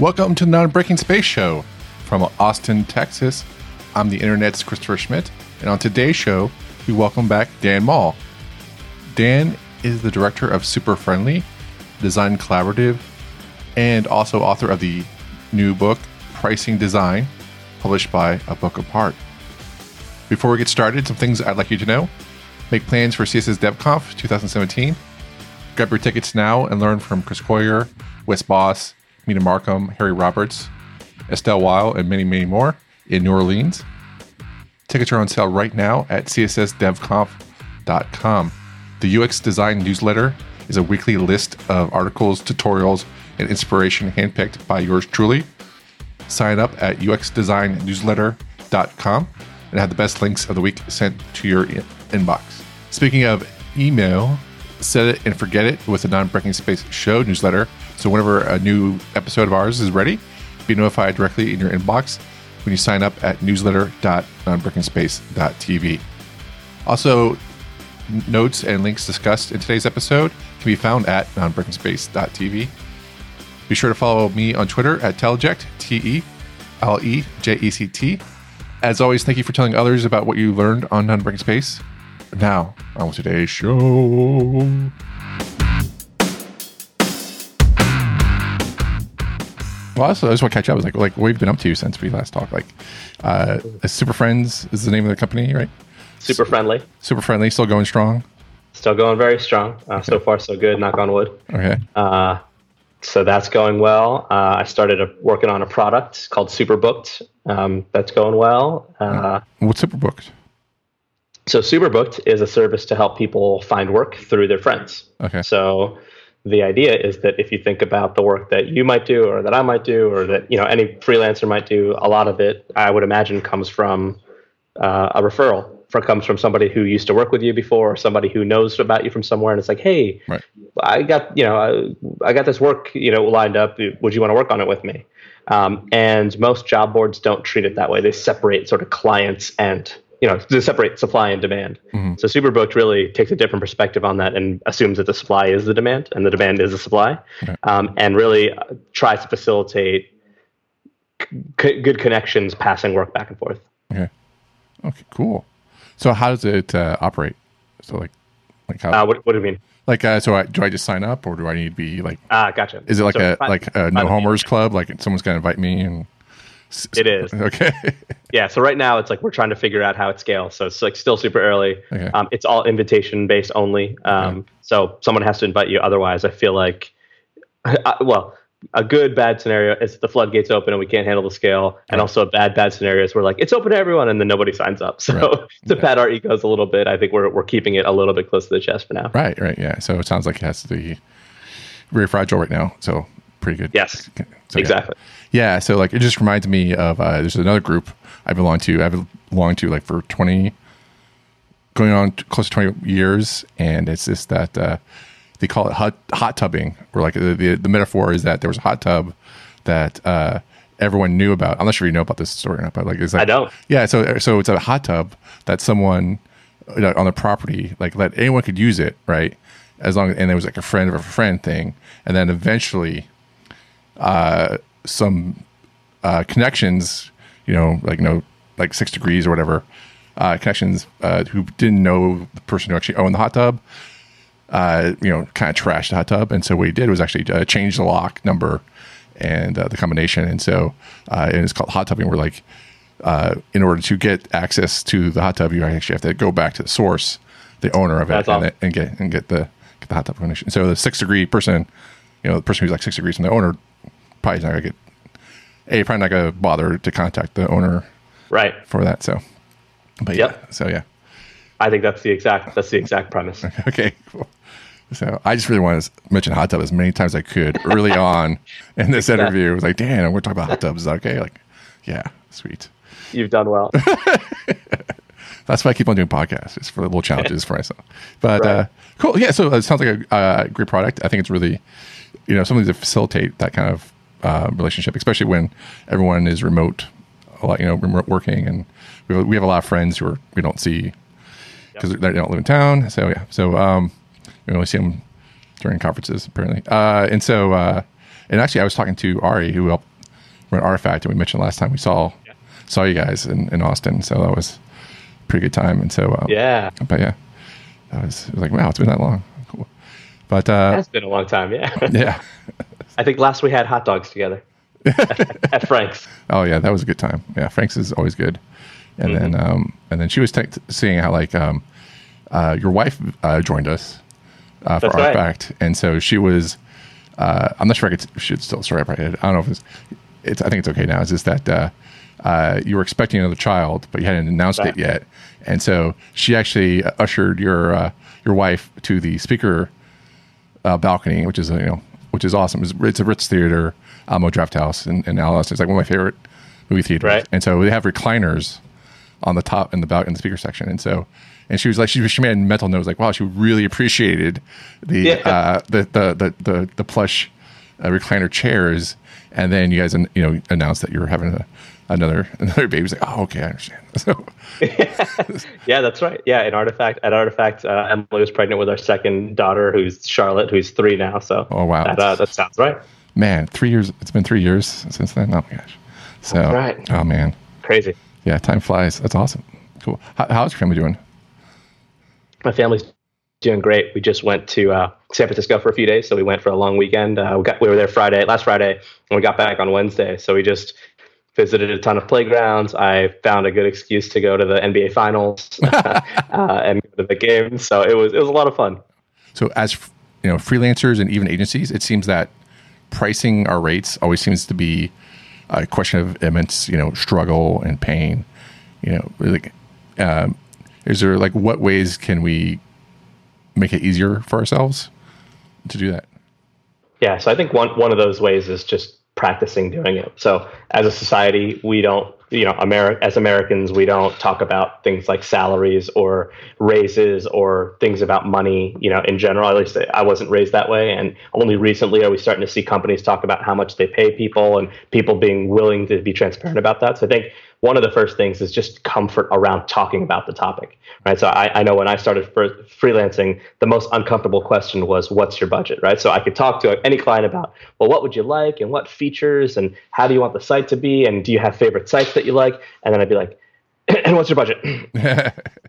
Welcome to the Non Breaking Space Show from Austin, Texas. I'm the internet's Christopher Schmitt, and on today's show, we welcome back Dan Mall. Dan is the director of Super Friendly, Design Collaborative, and also author of the new book, Pricing Design, published by A Book Apart. Before we get started, some things I'd like you to know. Make plans for CSS DevConf 2017. Grab your tickets now and learn from Chris Coyier, Wes Bos, Mina Markham, Harry Roberts, Estelle Weyl, and many, many more in New Orleans. Tickets are on sale right now at cssdevconf.com. The UX Design newsletter is a weekly list of articles, tutorials, and inspiration handpicked by yours truly. Sign up at uxdesignnewsletter.com and have the best links of the week sent to your in- inbox. Speaking of email, set it and forget it with the Non Breaking Space Show newsletter. So whenever a new episode of ours is ready, be notified directly in your inbox when you sign up at newsletter.nonbreakingspace.tv. Also, notes and links discussed in today's episode can be found at nonbreakingspace.tv. Be sure to follow me on Twitter at Teleject, T E L E J E C T. As always, thank you for telling others about what you learned on Non-Breaking Space. Now, on with today's show. Well, also, I just want to catch up. I was like, like, what have you been up to since we last talked? Like, uh, Super Friends is the name of the company, right? Super friendly. Super Friendly, still going strong. Still going very strong. Uh, So far, so good. Knock on wood. Okay. Uh, so that's going well. Uh, I started a, working on a product called Superbooked. Um, that's going well. Uh, What's Super Booked? so Superbooked is a service to help people find work through their friends. Okay. So the idea is that if you think about the work that you might do, or that I might do, or that you know any freelancer might do, a lot of it I would imagine comes from uh, a referral. For, comes from somebody who used to work with you before, or somebody who knows about you from somewhere, and it's like, hey, Right. I got you know I, I got this work you know lined up. Would you want to work on it with me? Um, and most job boards don't treat it that way. They separate sort of clients and you know they separate supply and demand. So Superbooked really takes a different perspective on that and assumes that the supply is the demand and the demand is the supply, um, and really uh, tries to facilitate c- good connections, passing work back and forth. Okay. Okay, cool. So how does it uh, operate? So like, like how, Uh, what, what do you mean? like, uh, so I, do I just sign up or do I need to be like, Ah, gotcha. is it like So a, like a no homers club? Like someone's going to invite me and It is. Okay. Yeah, so right now it's like we're trying to figure out how it scales. So it's like still super early. Okay. Um, it's all invitation based only. Um, So someone has to invite you. Otherwise, I feel like, uh, well, a good bad scenario is the floodgates open and we can't handle the scale, and Right. also a bad bad scenario is we're like it's open to everyone and then nobody signs up. So Right. to pad our egos a little bit, I think we're we're keeping it a little bit close to the chest for now. right. Right. Yeah. So it sounds like it has to be very fragile right now. So pretty good. Yes, So, exactly. Yeah, so like it just reminds me of uh, there's another group I belong to. I've belonged to like for twenty, going on close to twenty years, and it's just that uh, they call it hot, hot tubbing, or like the, the the metaphor is that there was a hot tub that uh, everyone knew about. I'm not sure you know about this story or not, but like it's like I don't. Yeah, so so it's a hot tub that someone you know, on the property like let anyone could use it, right? As long and there was like a friend of a friend thing, and then eventually some uh, connections, you know, like you know, like six degrees or whatever, uh, connections uh, who didn't know the person who actually owned the hot tub, uh, you know, kind of trashed the hot tub. And so what he did was actually uh, change the lock number and uh, the combination. And so uh, and it's called hot tubbing, where like uh, in order to get access to the hot tub, you actually have to go back to the source, the owner of it, and, and get and get the get the hot tub connection. So the six degree person, you know, the person who's like six degrees from the owner, probably not gonna get a probably not gonna bother to contact the owner Right. for that. So, but yeah, Yep. so yeah, I think that's the exact that's the exact premise. okay, cool. So I just really want to mention hot tub as many times as I could early on in this interview. It was like, Dan, we're talking about hot tubs. Is that okay? Like, yeah, sweet. You've done well. That's why I keep on doing podcasts. It's for little challenges for myself. But uh, cool. Yeah. So it sounds like a uh, great product. I think it's really, you know, something to facilitate that kind of uh, relationship, especially when everyone is remote, a lot, you know, remote working, and we have, we have a lot of friends who are we don't see because they don't live in town. So yeah. So um, we only see them during conferences apparently. Uh, and so uh, and actually, I was talking to Ari, who helped we're at Artifact, and we mentioned last time we saw Yeah. saw you guys in, in Austin, so that was a pretty good time. And so, um, Yeah, but yeah, that was, it was like wow, it's been that long. Cool. But uh, it's been a long time. Yeah, yeah, I think last we had hot dogs together at, at Frank's. oh yeah, that was a good time. Yeah, Frank's is always good. And then Mm-hmm. um, and then she was t- seeing how like um, uh, your wife uh, joined us uh, for That's right. Artifact, and so she was. Uh, I'm not sure I could, should still story up my head. I don't know if it's, it's. I think it's okay now. It's just that uh, uh, you were expecting another child, but you hadn't announced Right. it yet, and so she actually ushered your uh, your wife to the speaker uh, balcony, which is you know which is awesome. It's, it's a Ritz Theater, Alamo Drafthouse in, in Alice. It's like one of my favorite movie theaters. Right. And so they have recliners on the top in the bal- in the speaker section. And so and she was like she, she made a mental note like wow she really appreciated the Yeah. uh, the, the the the the plush uh, recliner chairs. And then you guys you know announced that you were having a, another another baby. It's like oh okay I understand. So Yeah, that's right. Yeah, in Artifact, at Artifact, uh, Emily was pregnant with our second daughter, who's Charlotte, who's three now. So, Oh, wow. that, uh, that sounds right. man, three years. It's been three years since then. Oh my gosh. So That's right. oh man. Crazy. Yeah, time flies. That's awesome. Cool. How, how's your family doing? My family's doing great. We just went to uh, San Francisco for a few days, so we went for a long weekend. Uh, we got we were there Friday, last Friday, and we got back on Wednesday. So we just visited a ton of playgrounds. I found a good excuse to go to the NBA Finals uh, and go to the games. So it was it was a lot of fun. So, as you know, freelancers and even agencies, it seems that pricing our rates always seems to be a question of immense, you know, struggle and pain. You know, like, um, is there like what ways can we make it easier for ourselves to do that? Yeah, so I think one one of those ways is just practicing doing it. So as a society, we don't, you know, Ameri- as Americans, we don't talk about things like salaries or raises or things about money, you know, in general. At least I wasn't raised that way, and only recently are we starting to see companies talk about how much they pay people and people being willing to be transparent about that. So I think one of the first things is just comfort around talking about the topic, right? So I, I know when I started freelancing, the most uncomfortable question was, "What's your budget?" Right? So I could talk to any client about, well, what would you like, and what features, and how do you want the site to be, and do you have favorite sites that you like? And then I'd be like, "And what's your budget?"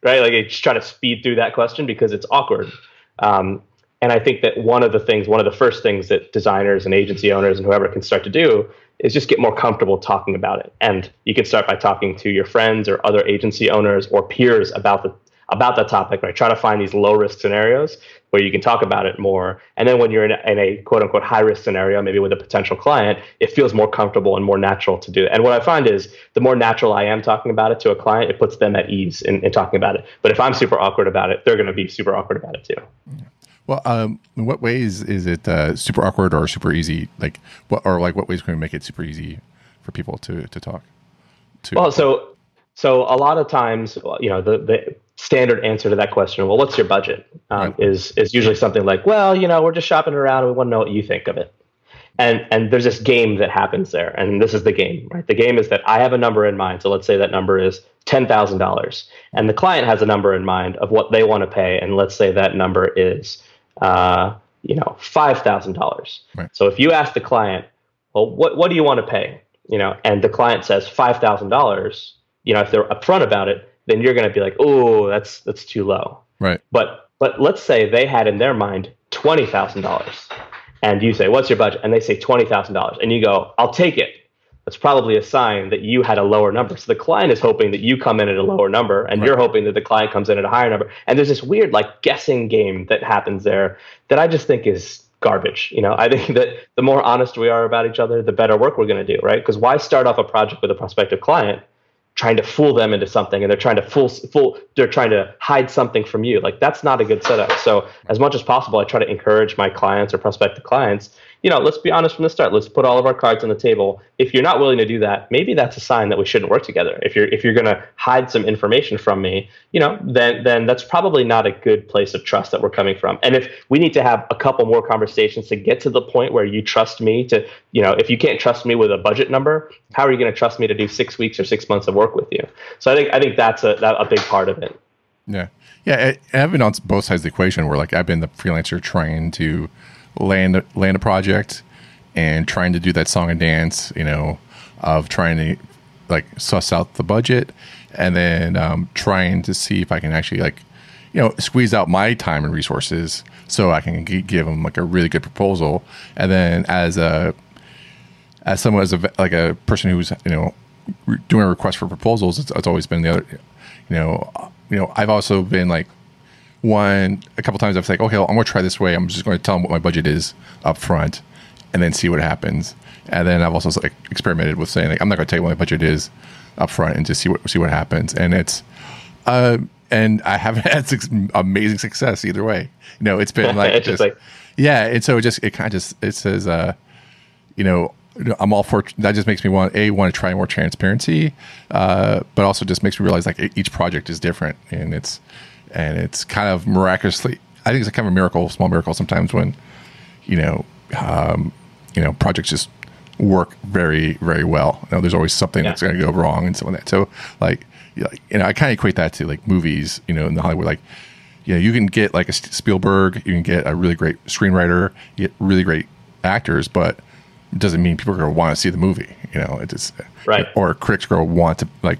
right? Like I just try to speed through that question because it's awkward. Um, and I think that one of the things, one of the first things that designers and agency owners and whoever can start to do is just get more comfortable talking about it. And you can start by talking to your friends or other agency owners or peers about the about that topic. Right, try to find these low risk scenarios where you can talk about it more. And then when you're in a, in a quote unquote high risk scenario, maybe with a potential client, it feels more comfortable and more natural to do it. And what I find is the more natural I am talking about it to a client, it puts them at ease in, in talking about it. But if I'm super awkward about it, they're going to be super awkward about it too. Well, um, in what ways is it uh, super awkward or super easy? Like, what or like what ways can we make it super easy for people to to talk? To Well, so so a lot of times, you know, the the standard answer to that question, well, what's your budget, um, Right. is is usually something like, well, you know, we're just shopping around. and We want to know what you think of it. And and there's this game that happens there, and this is the game, right? The game is that I have a number in mind. So let's say that number is ten thousand dollars, and the client has a number in mind of what they want to pay, and let's say that number is, uh, you know, five thousand dollars. So if you ask the client, well, what what do you want to pay? You know, and the client says five thousand dollars. You know, if they're upfront about it, then you're going to be like, oh, that's that's too low. right, But but let's say they had in their mind twenty thousand dollars, and you say, "What's your budget?" and they say twenty thousand dollars, and you go, "I'll take it." That's probably a sign that you had a lower number. So the client is hoping that you come in at a lower number, and Right. you're hoping that the client comes in at a higher number. And there's this weird like guessing game that happens there that I just think is garbage. You know, I think that the more honest we are about each other, the better work we're going to do, right? Because why start off a project with a prospective client trying to fool them into something and they're trying to fool fool they're trying to hide something from you. Like that's not a good setup. So as much as possible i try to encourage my clients or prospective clients you know let's be honest from the start. Let's put all of our cards on the table. If you're not willing to do that maybe that's a sign that we shouldn't work together. If you're if you're going to hide some information from me you know then then that's probably not a good place of trust that we're coming from. And if we need to have a couple more conversations to get to the point where you trust me to you know if you can't trust me with a budget number how are you going to trust me to do six weeks or six months of work with you? So i think i think that's a, that, a big part of it. Yeah, yeah. I've been on both sides of the equation where like I've been the freelancer trying to land land a project and trying to do that song and dance, you know, of trying to like suss out the budget and then um, trying to see if I can actually like you know squeeze out my time and resources so I can g- give them like a really good proposal. And then as a as someone as a like a person who's you know re- doing a request for proposals, it's, it's always been the other you know you know I've also been like one a couple times I've said, okay, well, I'm going to try this way. I'm just going to tell them what my budget is up front, and then see what happens. And then I've also like experimented with saying like I'm not going to tell you what my budget is up front and just see what see what happens. And it's uh and I haven't had suc amazing success either way. You know, it's been like, it's just, like yeah. And so it just it kind of just it says uh you know I'm all for that. Just makes me want a want to try more transparency, uh, but also just makes me realize like each project is different, and it's and it's kind of miraculously. I think it's a kind of a miracle, small miracle sometimes when you know um, you know projects just work very very well. You know, there's always something Yeah. that's going to go wrong and so on that. So like you know, I kind of equate that to like movies. You know, in the Hollywood like. You know, you can get like a Spielberg, you can get a really great screenwriter, you get really great actors, but it doesn't mean people are going to want to see the movie. You know, it just Right. Or critics are going to want to like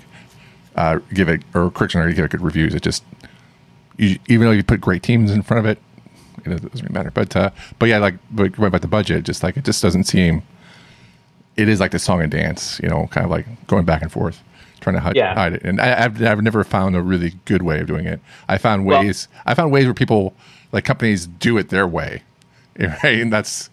uh, give it, or critics are going to give it good reviews. It just you, even though you put great teams in front of it, it doesn't really matter. But uh, but yeah, like but going about the budget, just like it just doesn't seem. It is like the song and dance, you know, kind of like going back and forth, trying to hide, Yeah. hide it. And I, I've I've never found a really good way of doing it. I found Well- ways. I found ways where people like companies do it their way, right? And that's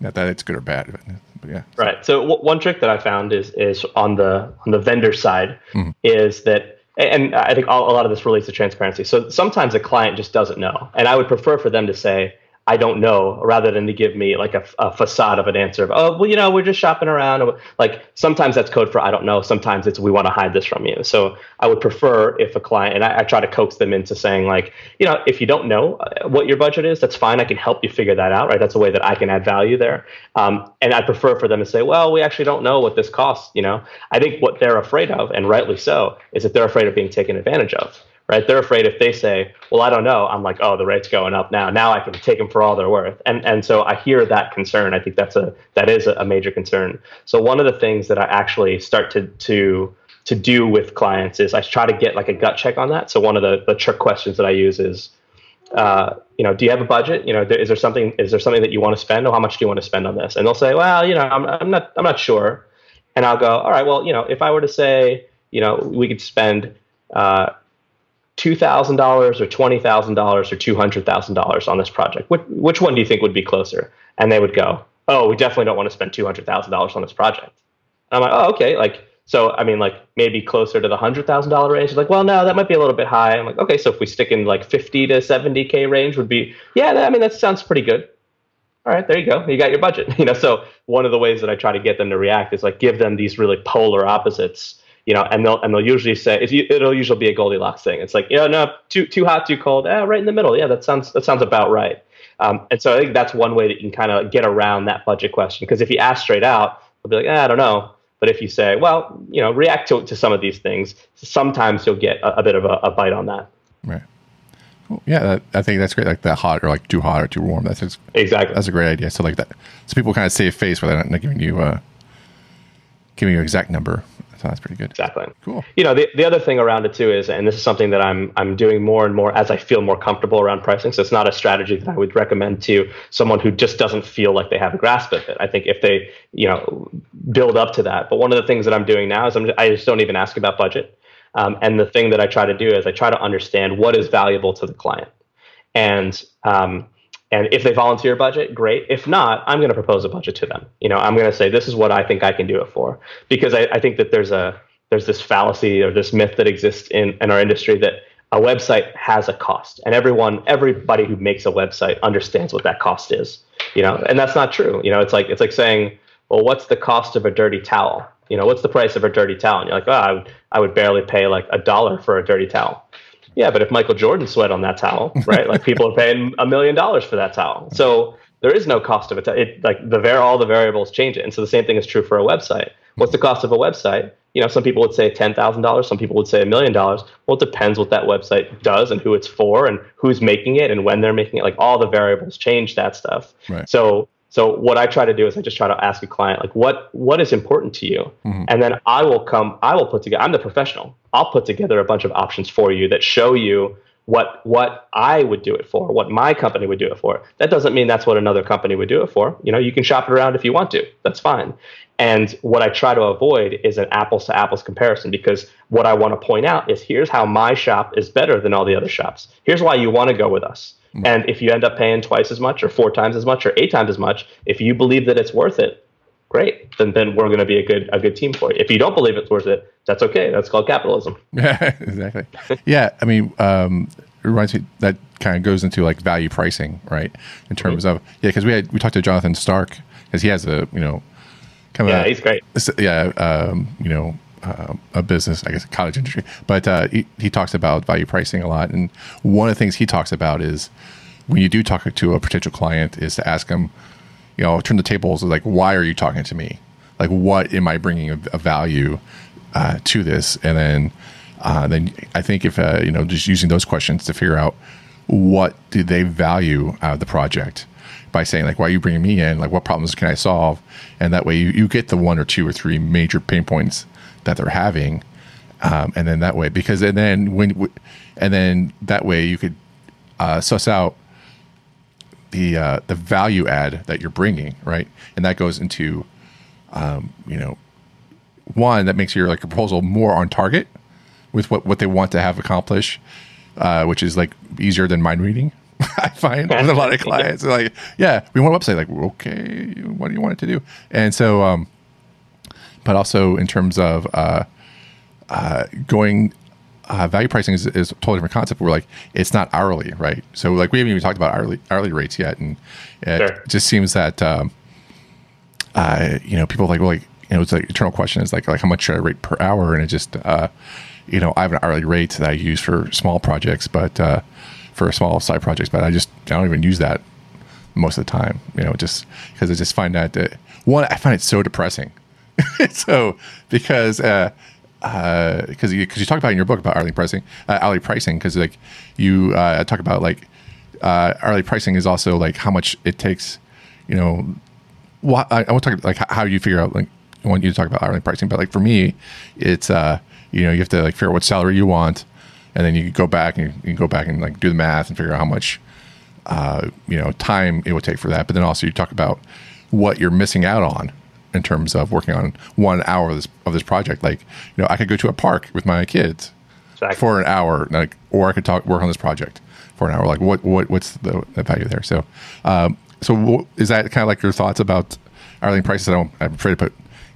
not that it's good or bad, but, but yeah, Right. So w- one trick that I found is is on the on the vendor side is that, and I think a lot of this relates to transparency. So sometimes a client just doesn't know, and I would prefer for them to say, "I don't know," rather than to give me like a, a facade of an answer of, "Oh, well, you know, we're just shopping around." Like sometimes that's code for "I don't know." Sometimes it's "We want to hide this from you." So I would prefer if a client, and I, I try to coax them into saying like, you know, if you don't know uh, what your budget is, that's fine. I can help you figure that out. Right. That's a way that I can add value there. Um, and I prefer for them to say, well, we actually don't know what this costs. You know, I think what they're afraid of, and rightly so, is that they're afraid of being taken advantage of. Right? They're afraid if they say, "Well, I don't know," I'm like, "Oh, the rate's going up now. Now I can take them for all they're worth." And and so I hear that concern. I think that's a that is a major concern. So one of the things that I actually start to to to do with clients is I try to get like a gut check on that. So one of the the trick questions that I use is, uh, you know, do you have a budget? You know, is there something is there something that you want to spend, or how much do you want to spend on this? And they'll say, well, you know, I'm I'm not I'm not sure. And I'll go, all right, well, you know, if I were to say, you know, we could spend uh, two thousand dollars or twenty thousand dollars or two hundred thousand dollars on this project, which which one do you think would be closer? And they would go, oh, we definitely don't want to spend two hundred thousand dollars on this project. And I'm like, oh, okay, like. So I mean, like maybe closer to the hundred thousand dollar range. It's like, well, no, that might be a little bit high. I'm like, okay, so if we stick in like fifty to seventy k range, would be yeah. I mean, that sounds pretty good all right, there you go. You got your budget. You know, so one of the ways that I try to get them to react is like give them these really polar opposites. You know, and they'll and they'll usually say it's, it'll usually be a Goldilocks thing. It's like, yeah, no, too too hot, too cold. Eh, right in the middle. Yeah, that sounds that sounds about right. Um, and so I think that's one way that you can kind of get around that budget question. Because if you ask straight out, they'll be like, eh, I don't know. But if you say, well, you know, react to to some of these things, sometimes you'll get a, a bit of a, a bite on that. right. Well, yeah, that, I think that's great. Like that hot or like too hot or too warm. That's just, Exactly. that's a great idea. So like that, so people kind of save face without not giving you uh, giving you an exact number. So that's pretty good. exactly. Cool. you know the, the other thing around it too is and this is something that i'm i'm doing more and more as i feel more comfortable around pricing so it's not a strategy that i would recommend to someone who just doesn't feel like they have a grasp of it i think if they you know build up to that but one of the things that i'm doing now is I'm, i just don't even ask about budget um, and the thing that i try to do is i try to understand what is valuable to the client and um, and if they volunteer a budget, great. If not, I'm going to propose a budget to them. You know, I'm going to say this is what I think I can do it for, because I, I think that there's a there's this fallacy or this myth that exists in, in our industry that a website has a cost, and everyone everybody who makes a website understands what that cost is. You know, and that's not true. You know, it's like it's like saying, well, what's the cost of a dirty towel? You know, what's the price of a dirty towel? And you're like, oh, I would I would barely pay like a dollar for a dirty towel. Yeah, but if Michael Jordan sweat on that towel, right? Like people are paying a million dollars for that towel. So there is no cost of it. It like the var- all the variables change it, and so the same thing is true for a website. What's the mm-hmm. cost of a website? You know, some people would say ten thousand dollars. Some people would say a million dollars. Well, it depends what that website does and who it's for and who's making it and when they're making it. Like all the variables change that stuff. Right. So So what I try to do is I just try to ask a client like what what is important to you, mm-hmm. and then I will come. I will put together. I'm the professional. I'll put together a bunch of options for you that show you what what I would do it for, what my company would do it for. That doesn't mean that's what another company would do it for. You know, you can shop it around if you want to. That's fine. And what I try to avoid is an apples to apples comparison because what I want to point out is here's how my shop is better than all the other shops. Here's why you want to go with us. Mm-hmm. And if you end up paying twice as much or four times as much or eight times as much, if you believe that it's worth it, great. Then then we're going to be a good a good team for you. If you don't believe it's worth it, that's okay. That's called capitalism. Yeah, exactly. yeah, I mean, um, it reminds me that kind of goes into like value pricing, right? In terms mm-hmm. of yeah, because we had we talked to Jonathan Stark because he has a you know kind of yeah, a, he's great. Yeah, um, you know. Uh, a business, I guess, cottage industry, but uh, he, he talks about value pricing a lot, and one of the things he talks about is when you do talk to a potential client, is to ask them, you know, turn the tables like, why are you talking to me? Like, what am I bringing a, a value uh, to this? And then, uh, then I think if uh, you know, just using those questions to figure out what do they value out of the project by saying like, why are you bringing me in? Like, what problems can I solve? And that way, you, you get the one or two or three major pain points that they're having, um, and then that way, because and then when, and then that way you could uh, suss out the uh, the value add that you're bringing, right? And that goes into, um, you know, one that makes your like proposal more on target with what what they want to have accomplish, uh, which is like easier than mind reading. I find with a lot of clients, like, yeah, we want a website. Like, okay, what do you want it to do? And so, um, but also in terms of uh, uh, going uh, value pricing is, is, a totally different concept. We're like, it's not hourly, right? So like we haven't even talked about hourly hourly rates yet, and it sure. just seems that um, uh, you know people like well, like you know it's like eternal question is like like how much should I rate per hour, and it just uh, you know I have an hourly rate that I use for small projects, but uh, for small side projects, but I just I don't even use that most of the time, you know, just because I just find that uh, one I find it so depressing. so because uh, because uh, you, you talk about in your book about hourly pricing, uh, hourly pricing, because like you uh, talk about like uh, hourly pricing is also like how much it takes, you know. What I, I want to talk like how you figure out like I want you to talk about hourly pricing, but like for me, it's uh you know you have to like figure out what salary you want, and then you go back and you, you go back and like do the math and figure out how much uh you know time it would take for that. But then also you talk about what you're missing out on in terms of working on one hour of this of this project. Like, you know, I could go to a park with my kids exactly. for an hour, like, or I could talk work on this project for an hour. Like, what what what's the, the value there? So, um, so is that kind of like your thoughts about hourly prices? I don't. I'm afraid to put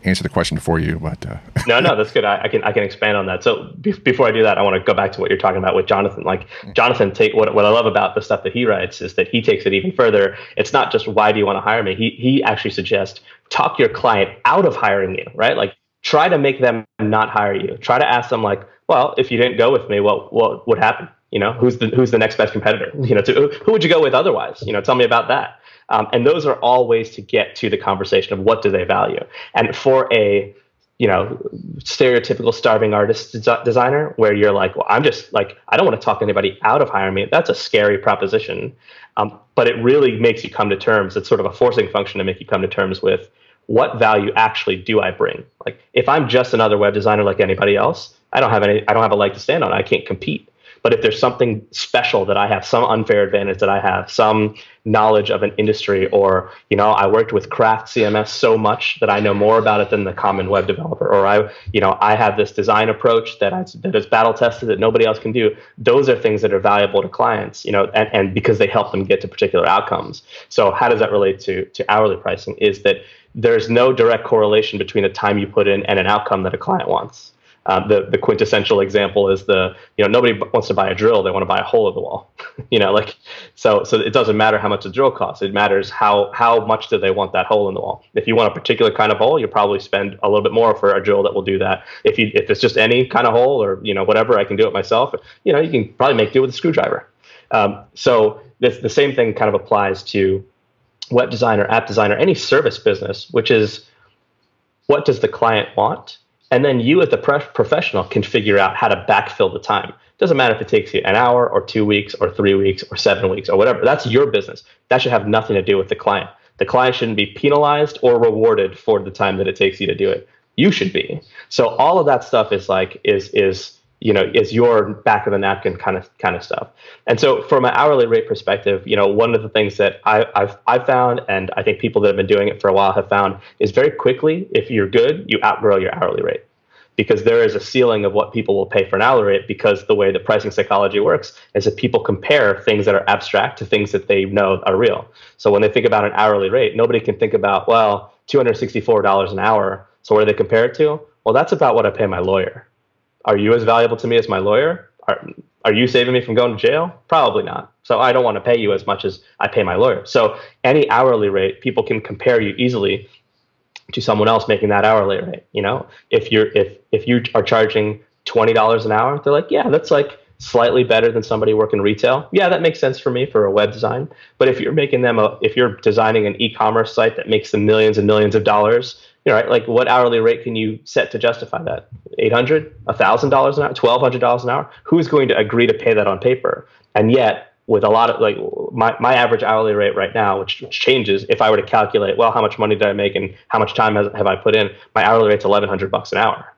answer the question for you, but uh. no, no, that's good. I, I, can I can expand on that. So be- before I do that, I want to go back to what you're talking about with Jonathan. Like Jonathan, take what what I love about the stuff that he writes is that he takes it even further. It's not just why do you want to hire me. He he actually suggests talk your client out of hiring you, right? Like try to make them not hire you. Try to ask them like, well, if you didn't go with me, what what would happen? You know, who's the who's the next best competitor? You know, to, who would you go with otherwise? You know, tell me about that. Um, and those are all ways to get to the conversation of what do they value. And for a you know stereotypical starving artist des- designer where you're like well i'm just like i don't want to talk anybody out of hiring me that's a scary proposition um, but it really makes you come to terms. It's sort of a forcing function to make you come to terms with what value actually do i bring? Like if i'm just another web designer like anybody else i don't have any i don't have a leg to stand on. I can't compete but if there's something special that I have, some unfair advantage that I have, some knowledge of an industry, or you know, I worked with craft CMS so much that I know more about it than the common web developer, or I, you know, I have this design approach that I, that is battle tested that nobody else can do. Those are things that are valuable to clients, you know, and, and because they help them get to particular outcomes. So how does that relate to to hourly pricing? Is that there's no direct correlation between the time you put in and an outcome that a client wants. Um, the the quintessential example is the you know nobody wants to buy a drill; they want to buy a hole in the wall. you know, like so so it doesn't matter how much the drill costs. It matters how how much do they want that hole in the wall. If you want a particular kind of hole, you'll probably spend a little bit more for a drill that will do that. If you if it's just any kind of hole or you know whatever, I can do it myself. You know, you can probably make do with a screwdriver. Um, so this, the same thing kind of applies to web designer, app designer, any service business, which is what does the client want and then you, as the professional, can figure out how to backfill the time. Doesn't matter if it takes you an hour or two weeks or three weeks or seven weeks or whatever. That's your business. That should have nothing to do with the client. The client shouldn't be penalized or rewarded for the time that it takes you to do it. You should be. So all of that stuff is like is is you know is your back of the napkin kind of kind of stuff. And so from an hourly rate perspective you know one of the things that I, have I've found and i think people that have been doing it for a while have found is very quickly if you're good you outgrow your hourly rate. Because there is a ceiling of what people will pay for an hourly rate because the way the pricing psychology works is that people compare things that are abstract to things that they know are real. So when they think about an hourly rate nobody can think about well $264 an hour. So what do they compare it to? Well that's about what i pay my lawyer are you as valuable to me as my lawyer? Are, are you saving me from going to jail? Probably not. So I don't want to pay you as much as I pay my lawyer. So any hourly rate, people can compare you easily to someone else making that hourly rate. You know, if you're if if you are charging twenty dollars an hour, they're like, yeah, that's like slightly better than somebody working retail. Yeah, that makes sense for me for a web design. But if you're making them a if you're designing an e-commerce site that makes them millions and millions of dollars, you know, right? Like what hourly rate can you set to justify that? Eight hundred, a thousand dollars an hour, twelve hundred dollars an hour? Who's going to agree to pay that on paper? And yet, with a lot of like my, my average hourly rate right now, which, which changes if I were to calculate, well, how much money did I make and how much time has, have I put in? My hourly rate's eleven hundred bucks an hour.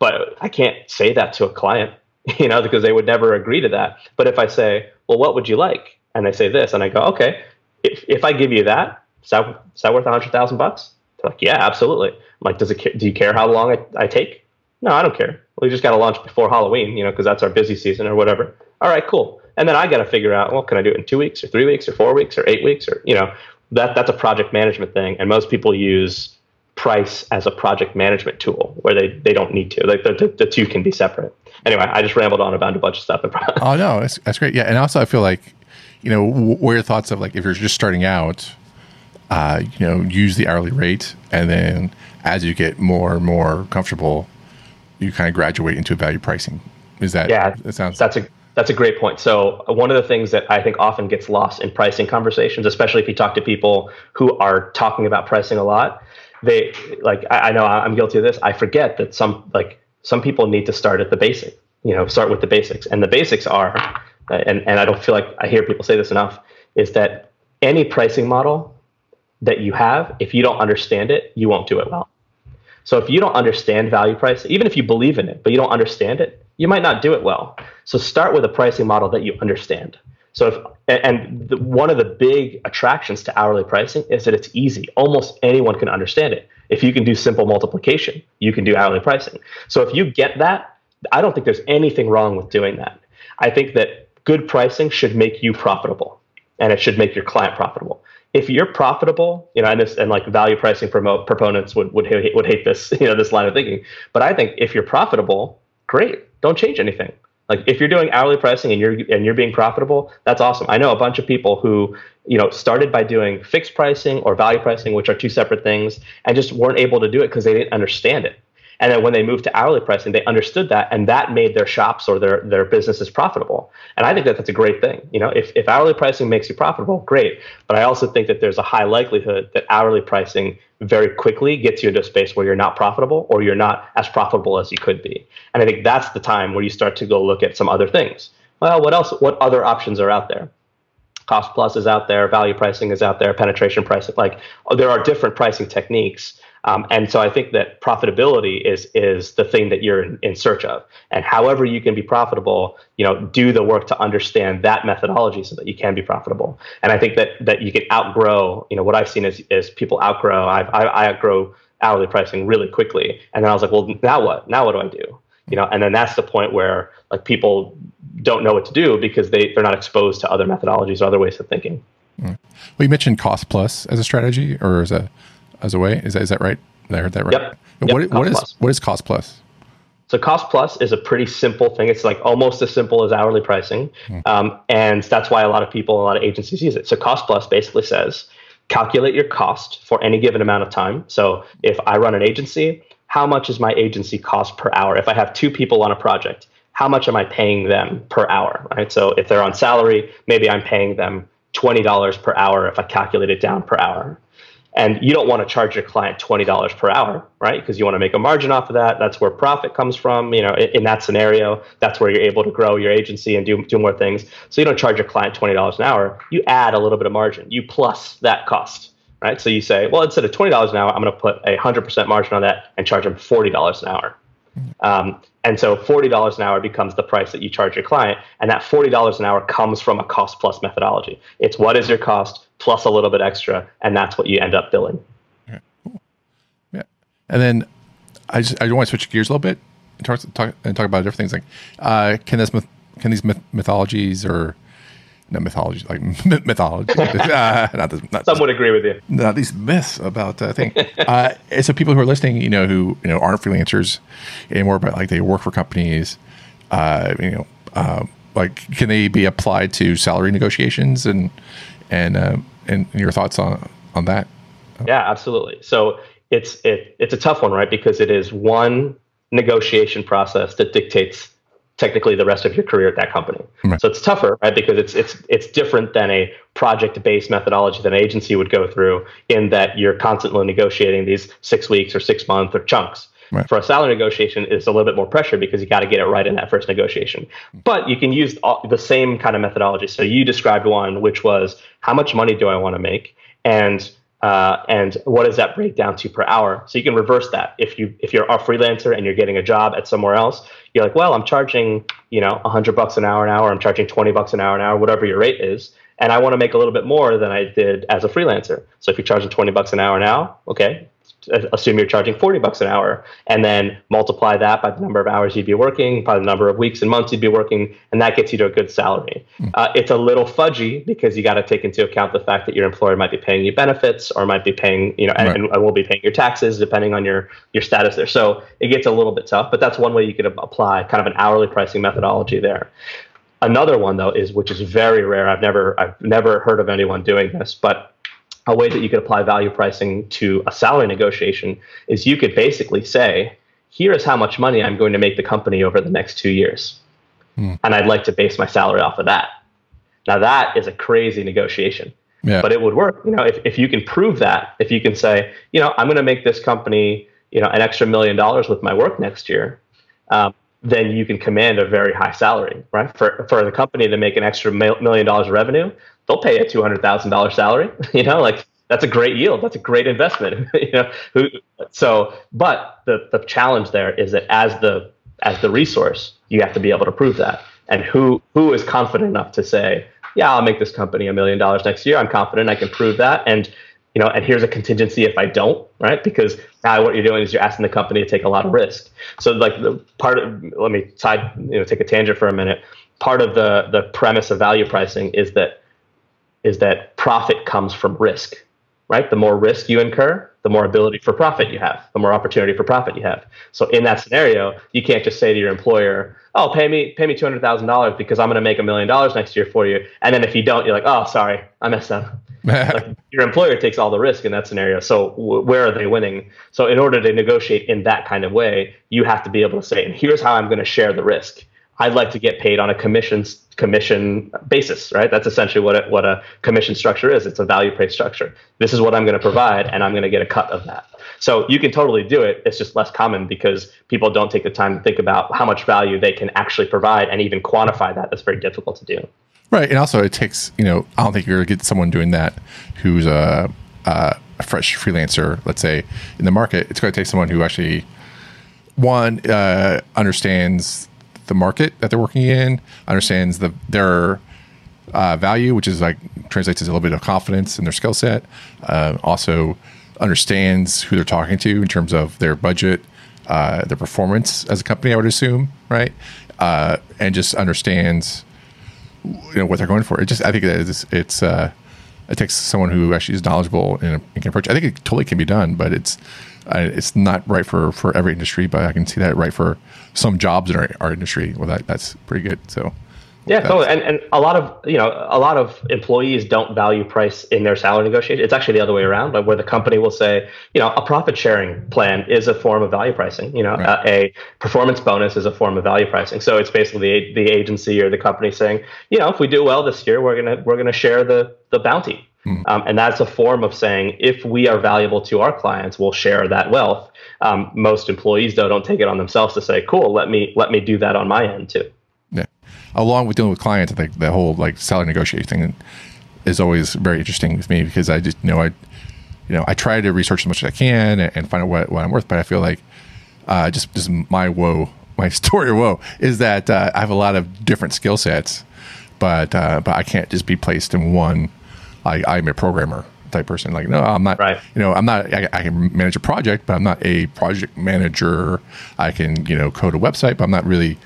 But I can't say that to a client, you know, because they would never agree to that. But if I say, well, what would you like? And they say this, and I go, okay, if, if I give you that, is that, is that worth a hundred thousand bucks? Like, yeah, absolutely. I'm like, does it? Do you care how long I, I take? No, I don't care. We just got to launch before Halloween, you know, because that's our busy season or whatever. All right, cool. And then I got to figure out, well, can I do it in two weeks or three weeks or four weeks or eight weeks or you know, that that's a project management thing. And most people use price as a project management tool where they, they don't need to. Like the, the, the two can be separate. Anyway, I just rambled on about a bunch of stuff. oh no, that's, that's great. Yeah, and also I feel like, you know, what are your thoughts of like if you're just starting out? Uh, you know, use the hourly rate, and then as you get more and more comfortable, you kind of graduate into value pricing. Is that yeah? That sounds that's a that's a great point. So one of the things that I think often gets lost in pricing conversations, especially if you talk to people who are talking about pricing a lot, they like I, I know I'm guilty of this. I forget that some like some people need to start at the basic. You know, start with the basics, and the basics are, and and I don't feel like I hear people say this enough, is that any pricing model that you have, if you don't understand it, you won't do it well. So if you don't understand value price, even if you believe in it, but you don't understand it, you might not do it well. So start with a pricing model that you understand. So if and the, one of the big attractions to hourly pricing is that it's easy. Almost anyone can understand it. If you can do simple multiplication, you can do hourly pricing. So if you get that, I don't think there's anything wrong with doing that. I think that good pricing should make you profitable and it should make your client profitable if you're profitable, you know, and this and like value pricing promote proponents would would hate, would hate this, you know, this line of thinking. But I think if you're profitable, great, don't change anything. Like if you're doing hourly pricing and you're and you're being profitable, that's awesome. I know a bunch of people who you know started by doing fixed pricing or value pricing, which are two separate things, and just weren't able to do it because they didn't understand it. And then when they moved to hourly pricing, they understood that, and that made their shops or their their businesses profitable. And I think that that's a great thing. You know, if if hourly pricing makes you profitable, great. But I also think that there's a high likelihood that hourly pricing very quickly gets you into a space where you're not profitable or you're not as profitable as you could be. And I think that's the time where you start to go look at some other things. Well, what else? What other options are out there? Cost plus is out there, value pricing is out there, penetration pricing. Like there are different pricing techniques um, and so I think that profitability is is the thing that you're in, in, search of. And however you can be profitable, you know, do the work to understand that methodology so that you can be profitable. And I think that that you can outgrow. You know, what I've seen is is people outgrow. I've, I, I outgrow hourly pricing really quickly. And then I was like, well, now what? Now what do I do? You know, and then that's the point where like people don't know what to do because they they're not exposed to other methodologies or other ways of thinking. Mm. Well, you mentioned cost plus as a strategy or as a as a way. Is that is that right? I heard that right. Yep. yep. What, what is plus. what is cost plus? So cost plus is a pretty simple thing. It's like almost as simple as hourly pricing, mm. um, and that's why a lot of people, a lot of agencies use it. So cost plus basically says calculate your cost for any given amount of time. So if I run an agency, how much is my agency cost per hour? If I have two people on a project, how much am I paying them per hour? Right. So if they're on salary, maybe I'm paying them twenty dollars per hour if I calculate it down per hour. And you don't want to charge your client $20 per hour, right? Because you want to make a margin off of that. That's where profit comes from. You know, in, in, that scenario, that's where you're able to grow your agency and do, do more things. So you don't charge your client $20 an hour. You add a little bit of margin. You plus that cost, right? So you say, well, instead of twenty dollars an hour, I'm going to put a hundred percent margin on that and charge them forty dollars an hour. Um, and so forty dollars an hour becomes the price that you charge your client, and that forty dollars an hour comes from a cost plus methodology. It's what is your cost plus a little bit extra, and that's what you end up billing. Yeah, cool. yeah. and then I just I want to switch gears a little bit and talk talk and talk about different things. Like, uh, can this myth, can these myth, mythologies or not mythology, like mythology. uh, not this, not Some would agree with you. Not these myths about uh, thing. uh, so people who are listening, you know, who you know aren't freelancers anymore, but like they work for companies, uh, you know, uh, like can they be applied to salary negotiations and and uh, and your thoughts on on that? Yeah, absolutely. So it's it, it's a tough one, right? Because it is one negotiation process that dictates technically the rest of your career at that company. Right. So it's tougher, right? Because it's it's it's different than a project-based methodology that an agency would go through in that you're constantly negotiating these six weeks or six month or chunks. Right. For a salary negotiation, it's a little bit more pressure because you got to get it right in that first negotiation. But you can use the same kind of methodology. So you described one, which was how much money do I want to make, and uh, and what does that break down to per hour? So you can reverse that. If you if you're a freelancer and you're getting a job at somewhere else, you're like, well, I'm charging you know 100 bucks an hour an hour. I'm charging 20 bucks an hour an hour, whatever your rate is, and I want to make a little bit more than I did as a freelancer. So if you're charging 20 bucks an hour now, okay, assume you're charging 40 bucks an hour and then multiply that by the number of hours you'd be working by the number of weeks and months you'd be working and that gets you to a good salary mm. uh, it's a little fudgy because you got to take into account the fact that your employer might be paying you benefits or might be paying you know right. and, and will be paying your taxes depending on your your status there so it gets a little bit tough but that's one way you could apply kind of an hourly pricing methodology there another one though is which is very rare i've never i've never heard of anyone doing this but a way that you could apply value pricing to a salary negotiation is you could basically say, here is how much money I'm going to make the company over the next two years. Hmm. And I'd like to base my salary off of that. Now that is a crazy negotiation. Yeah. But it would work. You know, if, if you can prove that, if you can say, you know, I'm going to make this company, you know, an extra million dollars with my work next year, um, then you can command a very high salary, right? For for the company to make an extra million dollars of revenue, they'll pay a two hundred thousand dollars salary. You know, like that's a great yield. That's a great investment. you know, so but the the challenge there is that as the as the resource, you have to be able to prove that. And who who is confident enough to say, yeah, I'll make this company a million dollars next year. I'm confident I can prove that. And you know, and here's a contingency if I don't, right? Because now what you're doing is you're asking the company to take a lot of risk. So like the part of let me side, you know, take a tangent for a minute. Part of the the premise of value pricing is that is that profit comes from risk, right? The more risk you incur, the more ability for profit you have, the more opportunity for profit you have. So in that scenario, you can't just say to your employer, "Oh, pay me pay me two hundred thousand dollars because I'm going to make a million dollars next year for you," and then if you don't, you're like, "Oh, sorry, I messed up." like your employer takes all the risk in that scenario. So w- where are they winning? So in order to negotiate in that kind of way, you have to be able to say, "And here's how I'm going to share the risk." I'd like to get paid on a commission commission basis, right? That's essentially what a, what a commission structure is. It's a value price structure. This is what I'm going to provide, and I'm going to get a cut of that. So you can totally do it. It's just less common because people don't take the time to think about how much value they can actually provide and even quantify that. That's very difficult to do. Right, and also it takes you know I don't think you're going to get someone doing that who's a, a fresh freelancer, let's say in the market. It's going to take someone who actually one uh, understands the market that they're working in, understands the their uh, value, which is like translates as a little bit of confidence in their skill set. Uh, also understands who they're talking to in terms of their budget, uh, their performance as a company. I would assume, right, uh, and just understands you know what they're going for. It just I think it's it's uh, it takes someone who actually is knowledgeable and can approach. I think it totally can be done, but it's uh, it's not right for for every industry. But I can see that right for some jobs in our, our industry. Well, that, that's pretty good. So. Yeah, totally. And, and a lot of you know a lot of employees don't value price in their salary negotiation. It's actually the other way around, like where the company will say, you know, a profit sharing plan is a form of value pricing. You know, right. a, a, performance bonus is a form of value pricing. So it's basically the, the agency or the company saying, you know, if we do well this year, we're gonna we're gonna share the the bounty. Hmm. Um, and that's a form of saying if we are valuable to our clients, we'll share that wealth. Um, most employees though don't take it on themselves to say, "Cool, let me let me do that on my end too." Yeah, along with dealing with clients, I think the whole like salary negotiating thing is always very interesting with me because I just you know I you know, I try to research as much as I can and, find out what, what I'm worth. But I feel like uh, just just my woe, my story of woe is that uh, I have a lot of different skill sets, but uh, but I can't just be placed in one. Like I'm a programmer type person. Like no, I'm not. Right. You know, I'm not. I, I can manage a project, but I'm not a project manager. I can you know code a website, but I'm not really,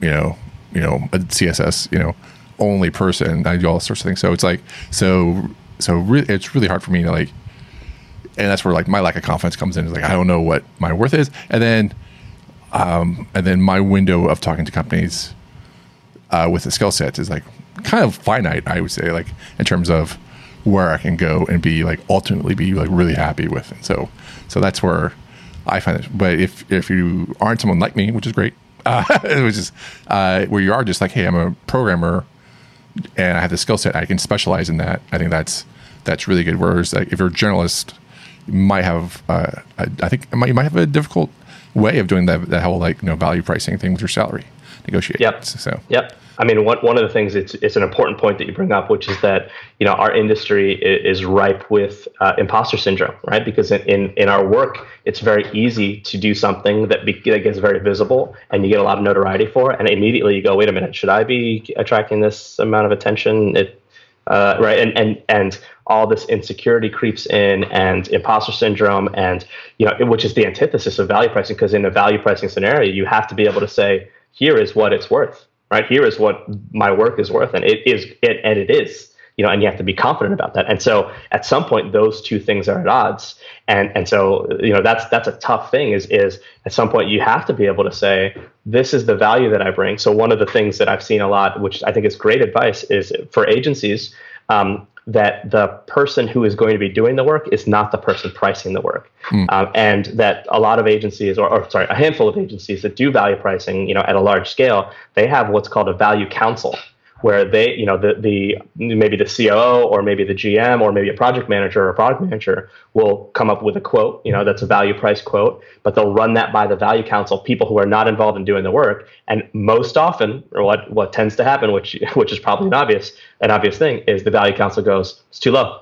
you know, you know a CSS you know only person. I do all sorts of things. So it's like so so re- it's really hard for me to like and that's where like my lack of confidence comes in. Is like I don't know what my worth is, and then, um, and then my window of talking to companies uh, with the skill sets is like kind of finite. I would say like in terms of where I can go and be like ultimately be like really happy with. And so, so that's where I find it. But if if you aren't someone like me, which is great, uh, which is uh, where you are just like, hey, I'm a programmer and I have the skill set, I can specialize in that. I think that's that's really good. Whereas like if you're a generalist might have, uh, I think you might have a difficult way of doing that, that whole like you know value pricing thing with your salary negotiations. Yep. So yep. I mean, one, one of the things it's it's an important point that you bring up, which is that you know our industry is, ripe with uh, imposter syndrome, right? Because in, in, in our work, it's very easy to do something that, be, that gets very visible and you get a lot of notoriety for, it, and immediately you go, wait a minute, should I be attracting this amount of attention? It uh, right? And and and all this insecurity creeps in, and imposter syndrome, and you know, which is the antithesis of value pricing. Because in a value pricing scenario, you have to be able to say, here is what it's worth, right? Here is what my work is worth, and it is it, and it is. You know, and you have to be confident about that. And so, at some point, those two things are at odds. And and so, you know, that's that's a tough thing. Is is at some point you have to be able to say, this is the value that I bring. So one of the things that I've seen a lot, which I think is great advice, is for agencies um, that the person who is going to be doing the work is not the person pricing the work, mm. um, and that a lot of agencies, or, or, sorry, a handful of agencies that do value pricing, you know, at a large scale, they have what's called a value council, where they, you know, the, the maybe the COO or maybe the GM or maybe a project manager or a product manager will come up with a quote, you know, that's a value price quote, but they'll run that by the value council, people who are not involved in doing the work. And most often, or what what tends to happen, which which is probably an obvious an obvious thing, is the value council goes, it's too low.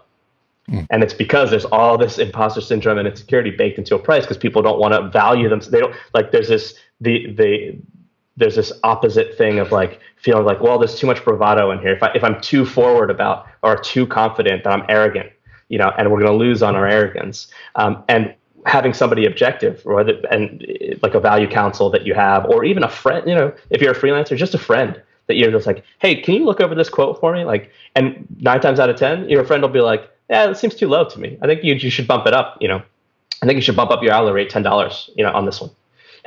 Mm. And it's because there's all this imposter syndrome and insecurity baked into a price because people don't want to value them. They don't like there's this the the there's this opposite thing of like feeling like, well, there's too much bravado in here. If I if I'm too forward about or too confident, that I'm arrogant, you know, and we're going to lose on our arrogance. Um, and having somebody objective, or the, and like a value council that you have, or even a friend, you know, if you're a freelancer, just a friend that you're just like, hey, can you look over this quote for me? Like, and nine times out of ten, your friend will be like, yeah, it seems too low to me. I think you you should bump it up. You know, I think you should bump up your hourly rate ten dollars. You know, on this one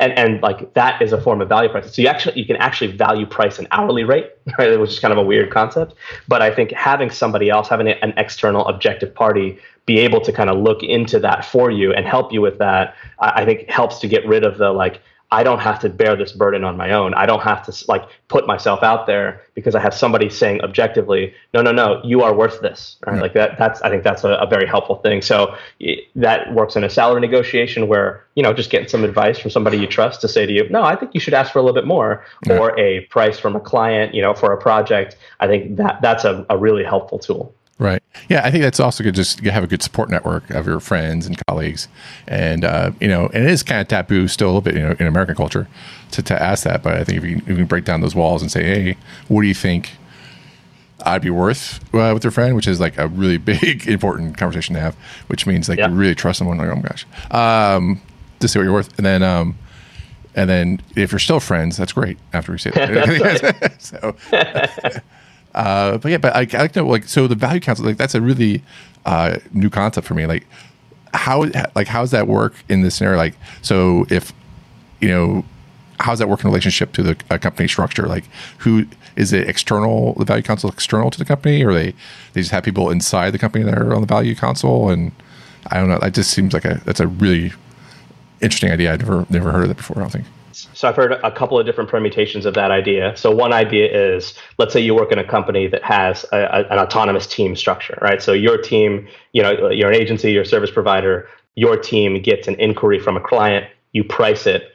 and and like that is a form of value pricing. So you actually you can actually value price an hourly rate, right? Which is kind of a weird concept. But I think having somebody else, having an external objective party, be able to kind of look into that for you and help you with that, I, I think helps to get rid of the like I don't have to bear this burden on my own. I don't have to like put myself out there because I have somebody saying objectively, no, no, no, you are worth this. Right? Mm-hmm. Like that. That's I think that's a, a, very helpful thing. So that works in a salary negotiation where you know just getting some advice from somebody you trust to say to you, no, I think you should ask for a little bit more, mm-hmm. or a price from a client, you know, for a project. I think that that's a, a really helpful tool. Right. Yeah, I think that's also good. Just have a good support network of your friends and colleagues, and uh, you know, and it is kind of taboo still a little bit you know, in American culture to, to ask that. But I think if you, if you can break down those walls and say, hey, what do you think I'd be worth uh, with your friend, which is like a really big important conversation to have, which means like yeah. you really trust someone. Like, oh my gosh, um, to see what you're worth, and then um, and then if you're still friends, that's great. After we say that, so. Uh, but yeah, but I, I like to know, like, so the value council, like, that's a really uh, new concept for me. Like, how, like, how does that work in this scenario? Like, so if, you know, how does that work in relationship to the company structure? Like, who is it external? The value council external to the company, or they they just have people inside the company that are on the value council? And I don't know. That just seems like a that's a really interesting idea. I've never never heard of that before. I don't think. So I've heard a couple of different permutations of that idea. So one idea is, let's say you work in a company that has a, a, an autonomous team structure, right? So your team, you know, you're an agency, you're a service provider. Your team gets an inquiry from a client, you price it.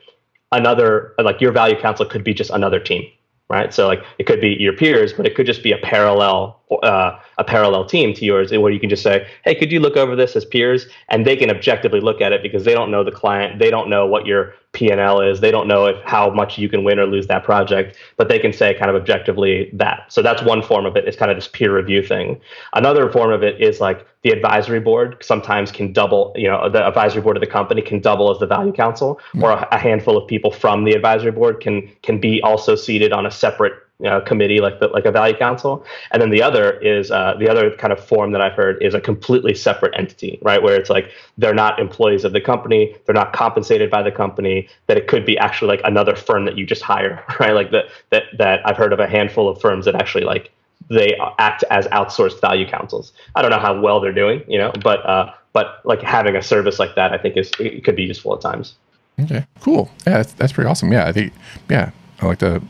Another, like your value council could be just another team, right? So like it could be your peers, but it could just be a parallel uh, a parallel team to yours where you can just say, hey, could you look over this as peers? And they can objectively look at it because they don't know the client. They don't know what your P&L is. They don't know if how much you can win or lose that project, but they can say kind of objectively that. So that's one form of it. It's kind of this peer review thing. Another form of it is like the advisory board sometimes can double, you know, the advisory board of the company can double as the value council, mm-hmm. or a, a handful of people from the advisory board can can be also seated on a separate uh, committee like the, like a value council. And then the other is uh, the other kind of form that i've heard is a completely separate entity right? Where it's like they're not employees of the company they're not compensated by the company that it could be actually like another firm that you just hire right? Like that that that i've heard of a handful of firms that actually like they act as outsourced value councils. I don't know how well they're doing you know but uh but like having a service like that i think is it could be useful at times. Okay cool. Yeah that's, that's pretty awesome. Yeah i think yeah i like the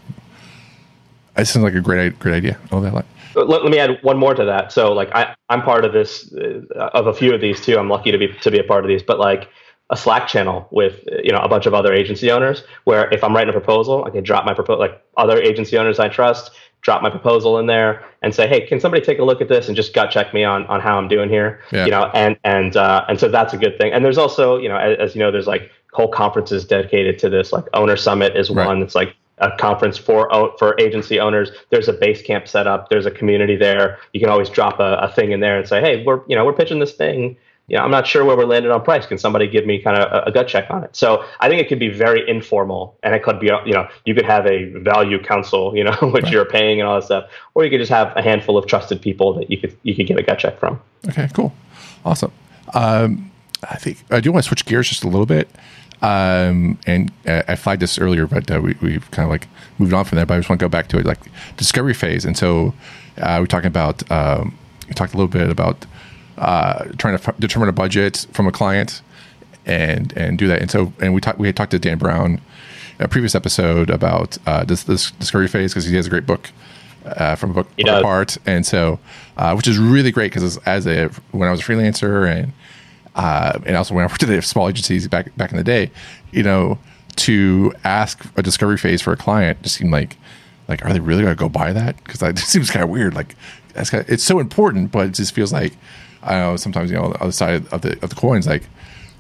that sounds like a great great idea. Oh, that like. Let, let, me add one more to that. So, like, I, I'm part of this, uh, of a few of these too. I'm lucky to be to be a part of these. But like, a Slack channel with you know a bunch of other agency owners, where if I'm writing a proposal, I can drop my proposal. Like other agency owners I trust, drop my proposal in there and say, hey, can somebody take a look at this and just gut check me on on how I'm doing here? Yeah. You know, and and uh, and so that's a good thing. And there's also you know as, as you know, there's like whole conferences dedicated to this. Like Owner Summit is right. one that's like a conference for for agency owners. There's a Basecamp set up. There's a community there. You can always drop a, a thing in there and say, hey, we're you know we're pitching this thing. You know, I'm not sure where we're landed on price. Can somebody give me kind of a, a, gut check on it? So I think it could be very informal, and it could be you know you could have a value council, you know, which right. you're paying and all that stuff, or you could just have a handful of trusted people that you could you could get a gut check from. Okay, cool, awesome. Um, I think I do want to switch gears just a little bit. Um, and uh, I flagged this earlier, but uh, we, we've kind of like moved on from that. But I just want to go back to it, like discovery phase. And so uh, we're talking about, um, we talked a little bit about uh, trying to f- determine a budget from a client and and do that. And so, and we talked, we had talked to Dan Brown a previous episode about uh, this, this discovery phase because he has a great book uh, from a book, book apart. And so, uh, which is really great because as a, when I was a freelancer and, uh, and also when I worked at small agencies back back in the day, you know, to ask a discovery phase for a client just seemed like like are they really going to go buy that? Because that seems kind of weird. Like that's kind of, it's so important, but it just feels like I know. Sometimes you know, on the other side of the of the coins, like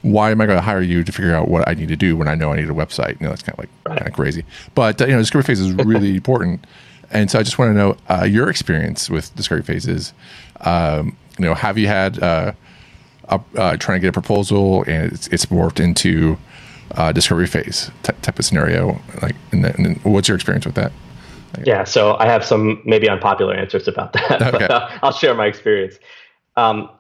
why am I going to hire you to figure out what I need to do when I know I need a website? You know, that's kind of like kind of crazy. But uh, you know, discovery phase is really important, and so I just want to know uh, your experience with discovery phases. Um, you know, have you had uh, uh, trying to get a proposal and it's, it's morphed into uh, discovery phase t- type of scenario. Like, and, then, and what's your experience with that? yeah, so I have some maybe unpopular answers about that, okay. but uh, I'll share my experience. Um,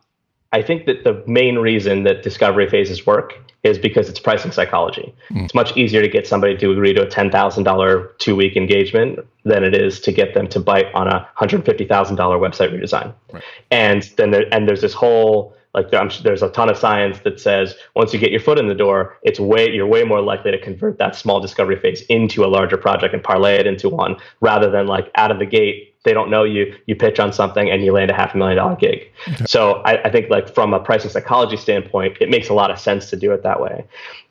I think that the main reason that discovery phases work is because it's pricing psychology. Mm. It's much easier to get somebody to agree to a ten thousand dollar two week engagement than it is to get them to bite on a hundred fifty thousand dollar website redesign. Right. And then there, and there's this whole like there's a ton of science that says once you get your foot in the door, it's way you're way more likely to convert that small discovery phase into a larger project and parlay it into one, rather than like out of the gate they don't know you, you pitch on something and you land a half a million dollar gig. Okay. So I, I, think like from a pricing psychology standpoint, it makes a lot of sense to do it that way.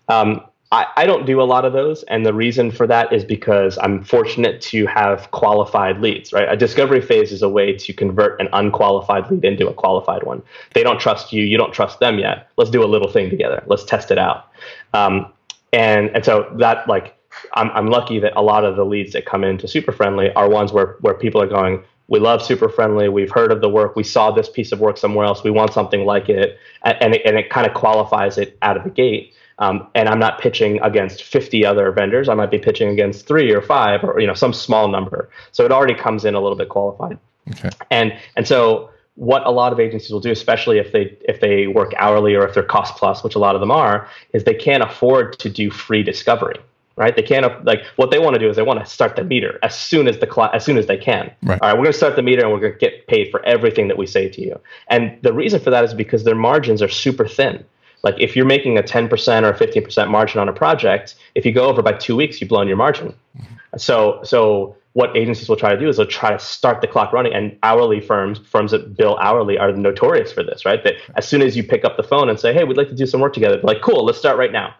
Um, I, I don't do a lot of those. And the reason for that is because I'm fortunate to have qualified leads, right? A discovery phase is a way to convert an unqualified lead into a qualified one. They don't trust you. You don't trust them yet. Let's do a little thing together. Let's test it out. Um, and, and so that like, I'm, I'm lucky that a lot of the leads that come into SuperFriendly are ones where, where people are going, we love SuperFriendly we've heard of the work we saw this piece of work somewhere else we want something like it and it, and it kind of qualifies it out of the gate um, and I'm not pitching against 50 other vendors. I might be pitching against three or five or you know some small number. So it already comes in a little bit qualified. Okay. And and so what a lot of agencies will do, especially if they if they work hourly or if they're cost plus, which a lot of them are, is they can't afford to do free discovery. Right? They can't like what they want to do is they want to start the meter as soon as the cl- as soon as they can. Right. All right, we're going to start the meter and we're going to get paid for everything that we say to you. And the reason for that is because their margins are super thin. Like if you're making a 10% or a 15% margin on a project, if you go over by two weeks, you've blown your margin. Mm-hmm. So, so what agencies will try to do is they'll try to start the clock running. And hourly firms, firms that bill hourly, are notorious for this, right? That as soon as you pick up the phone and say, "Hey, we'd like to do some work together," like, "Cool, let's start right now,"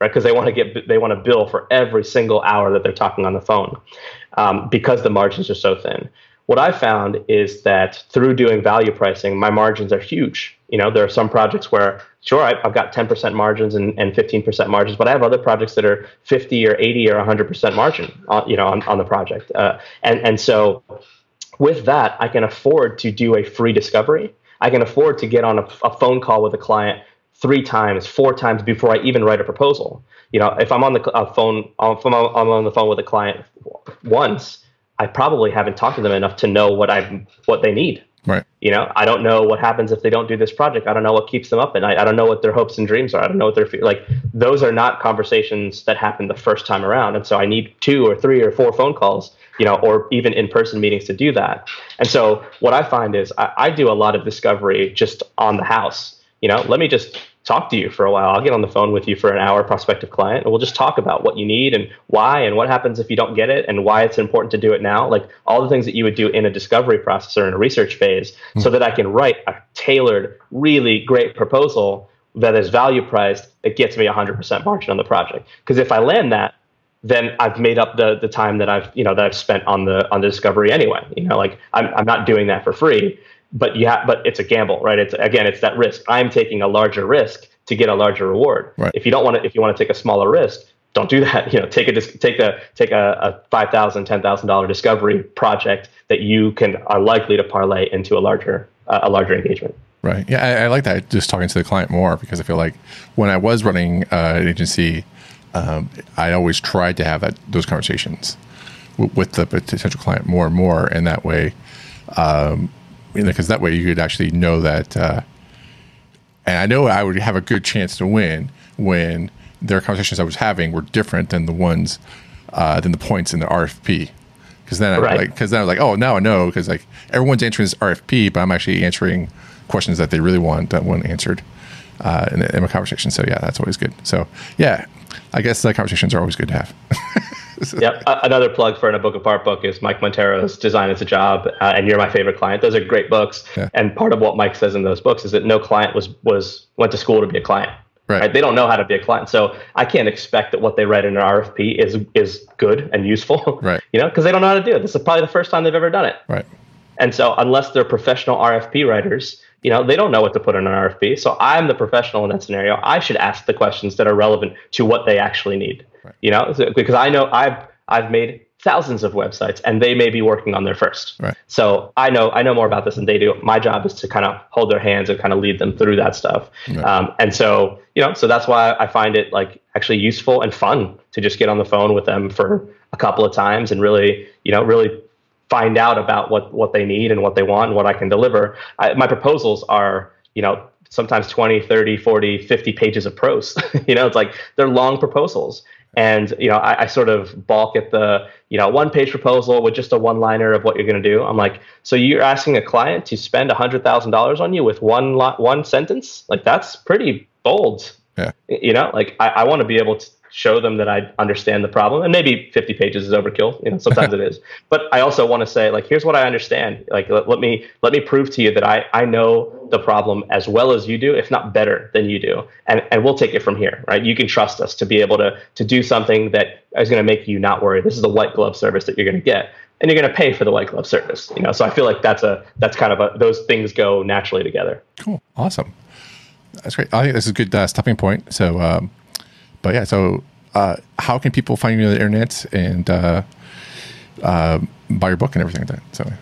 right? Because they want to get they want to bill for every single hour that they're talking on the phone, um, because the margins are so thin what I found is that through doing value pricing, my margins are huge. You know, there are some projects where, sure, I've got 10% margins and, and 15% margins, but I have other projects that are 50 or 80 or 100% margin, on, you know, on, on the project. Uh, and, and so with that, I can afford to do a free discovery. I can afford to get on a, a phone call with a client three times, four times before I even write a proposal. You know, if I'm on the uh, phone, if I'm on the phone with a client once, I probably haven't talked to them enough to know what I what they need. Right. You know, I don't know what happens if they don't do this project. I don't know what keeps them up at night. I don't know what their hopes and dreams are. I don't know what they're like. Those are not conversations that happen the first time around. And so I need two or three or four phone calls, you know, or even in person meetings to do that. And so what I find is I, I do a lot of discovery just on the house. You know, let me just talk to you for a while. I'll get on the phone with you for an hour, prospective client, and we'll just talk about what you need and why and what happens if you don't get it and why it's important to do it now. Like all the things that you would do in a discovery process or in a research phase, mm-hmm. so that I can write a tailored, really great proposal that is value priced that gets me 100% margin on the project. Because if I land that, then I've made up the the time that I've you know that I've spent on the on the discovery anyway. You know, like I'm I'm not doing that for free but have, but it's a gamble, right? It's again, it's that risk. I'm taking a larger risk to get a larger reward. Right. If you don't want to, if you want to take a smaller risk, don't do that. You know, take a take a take a, a five thousand, ten thousand dollar discovery project that you can are likely to parlay into a larger uh, a larger engagement. Right. Yeah, I, I, like that. Just talking to the client more because I feel like when I was running uh, an agency, um, I always tried to have that those conversations w- with the potential client more and more, and that way. Um, because that way you could actually know that. Uh, and I know I would have a good chance to win when their conversations I was having were different than the ones uh, than the points in the RFP. Because then, right. I, like, because then I was like, oh, now I know. Because like everyone's answering this RFP, but I'm actually answering questions that they really want that weren't answered uh, in, in a conversation. So yeah, that's always good. So yeah, I guess the conversations are always good to have. yep. Another plug for an A Book Apart book is Mike Monteiro's Design Is a Job, uh, and You're My Favorite Client. Those are great books. Yeah. And part of what Mike says in those books is that no client was was went to school to be a client. Right. right. They don't know how to be a client. So I can't expect that what they write in an RFP is is good and useful. Right. You know, because they don't know how to do it. This is probably the first time they've ever done it. Right. And so unless they're professional RFP writers, you know, they don't know what to put in an RFP. So I'm the professional in that scenario. I should ask the questions that are relevant to what they actually need. Right. You know, because I know I've I've made thousands of websites and they may be working on their first. Right. So I know I know more about this than they do. My job is to kind of hold their hands and kind of lead them through that stuff. Right. Um, and so you know, so that's why I find it like actually useful and fun to just get on the phone with them for a couple of times and really you know really find out about what what they need and what they want and what I can deliver. I, my proposals are you know sometimes 20 30 40 50 pages of prose. You know it's like they're long proposals. And you know I, I, sort of balk at the you know one page proposal with just a one liner of what you're going to do. I'm like so you're asking a client to spend $100000 on you with one lo- one sentence? Like that's pretty bold. Yeah. you know like i, I want to be able to show them that I understand the problem. And maybe 50 pages is overkill. You know, sometimes it is. But I also want to say, like, here's what I understand. Like, let, let, me let me prove to you that I I know the problem as well as you do, if not better than you do. And and we'll take it from here, right? You can trust us to be able to to do something that is going to make you not worry. This is the white glove service that you're going to get. And you're going to pay for the white glove service, you know. So I feel like that's a that's kind of a those things go naturally together. Cool, awesome, that's great. I think this is a good uh, stopping point. So, um, but yeah, so uh, how can people find you on the internet and uh, uh, buy your book and everything like that? So.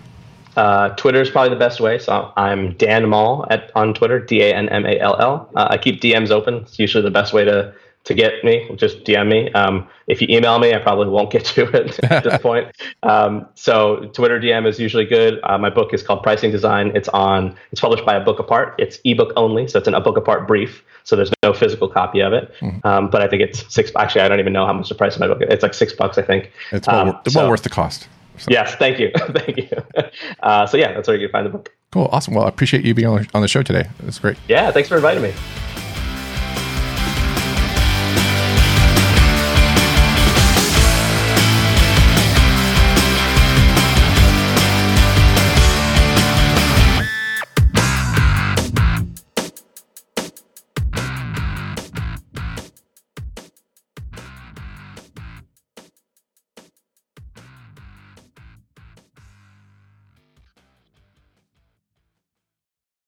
Uh, Twitter is probably the best way. So I'm Dan Mall at on Twitter, D A N M A L L. Uh, I keep DMs open. It's usually the best way to to get me, just DM me. Um, if you email me, I probably won't get to it at this point. Um, so Twitter DM is usually good. Uh, my book is called Pricing Design. It's on. It's published by A Book Apart. It's ebook only, so it's an A Book Apart brief. So there's no physical copy of it. Mm-hmm. Um, but I think it's six. Actually, I don't even know how much the price of my book. is. It's like six bucks, I think. It's well, um, so, well worth the cost. So. Yes, thank you, thank you. Uh, so yeah, that's where you can find the book. Cool, awesome. Well, I appreciate you being on the show today. That's great. Yeah, thanks for inviting me.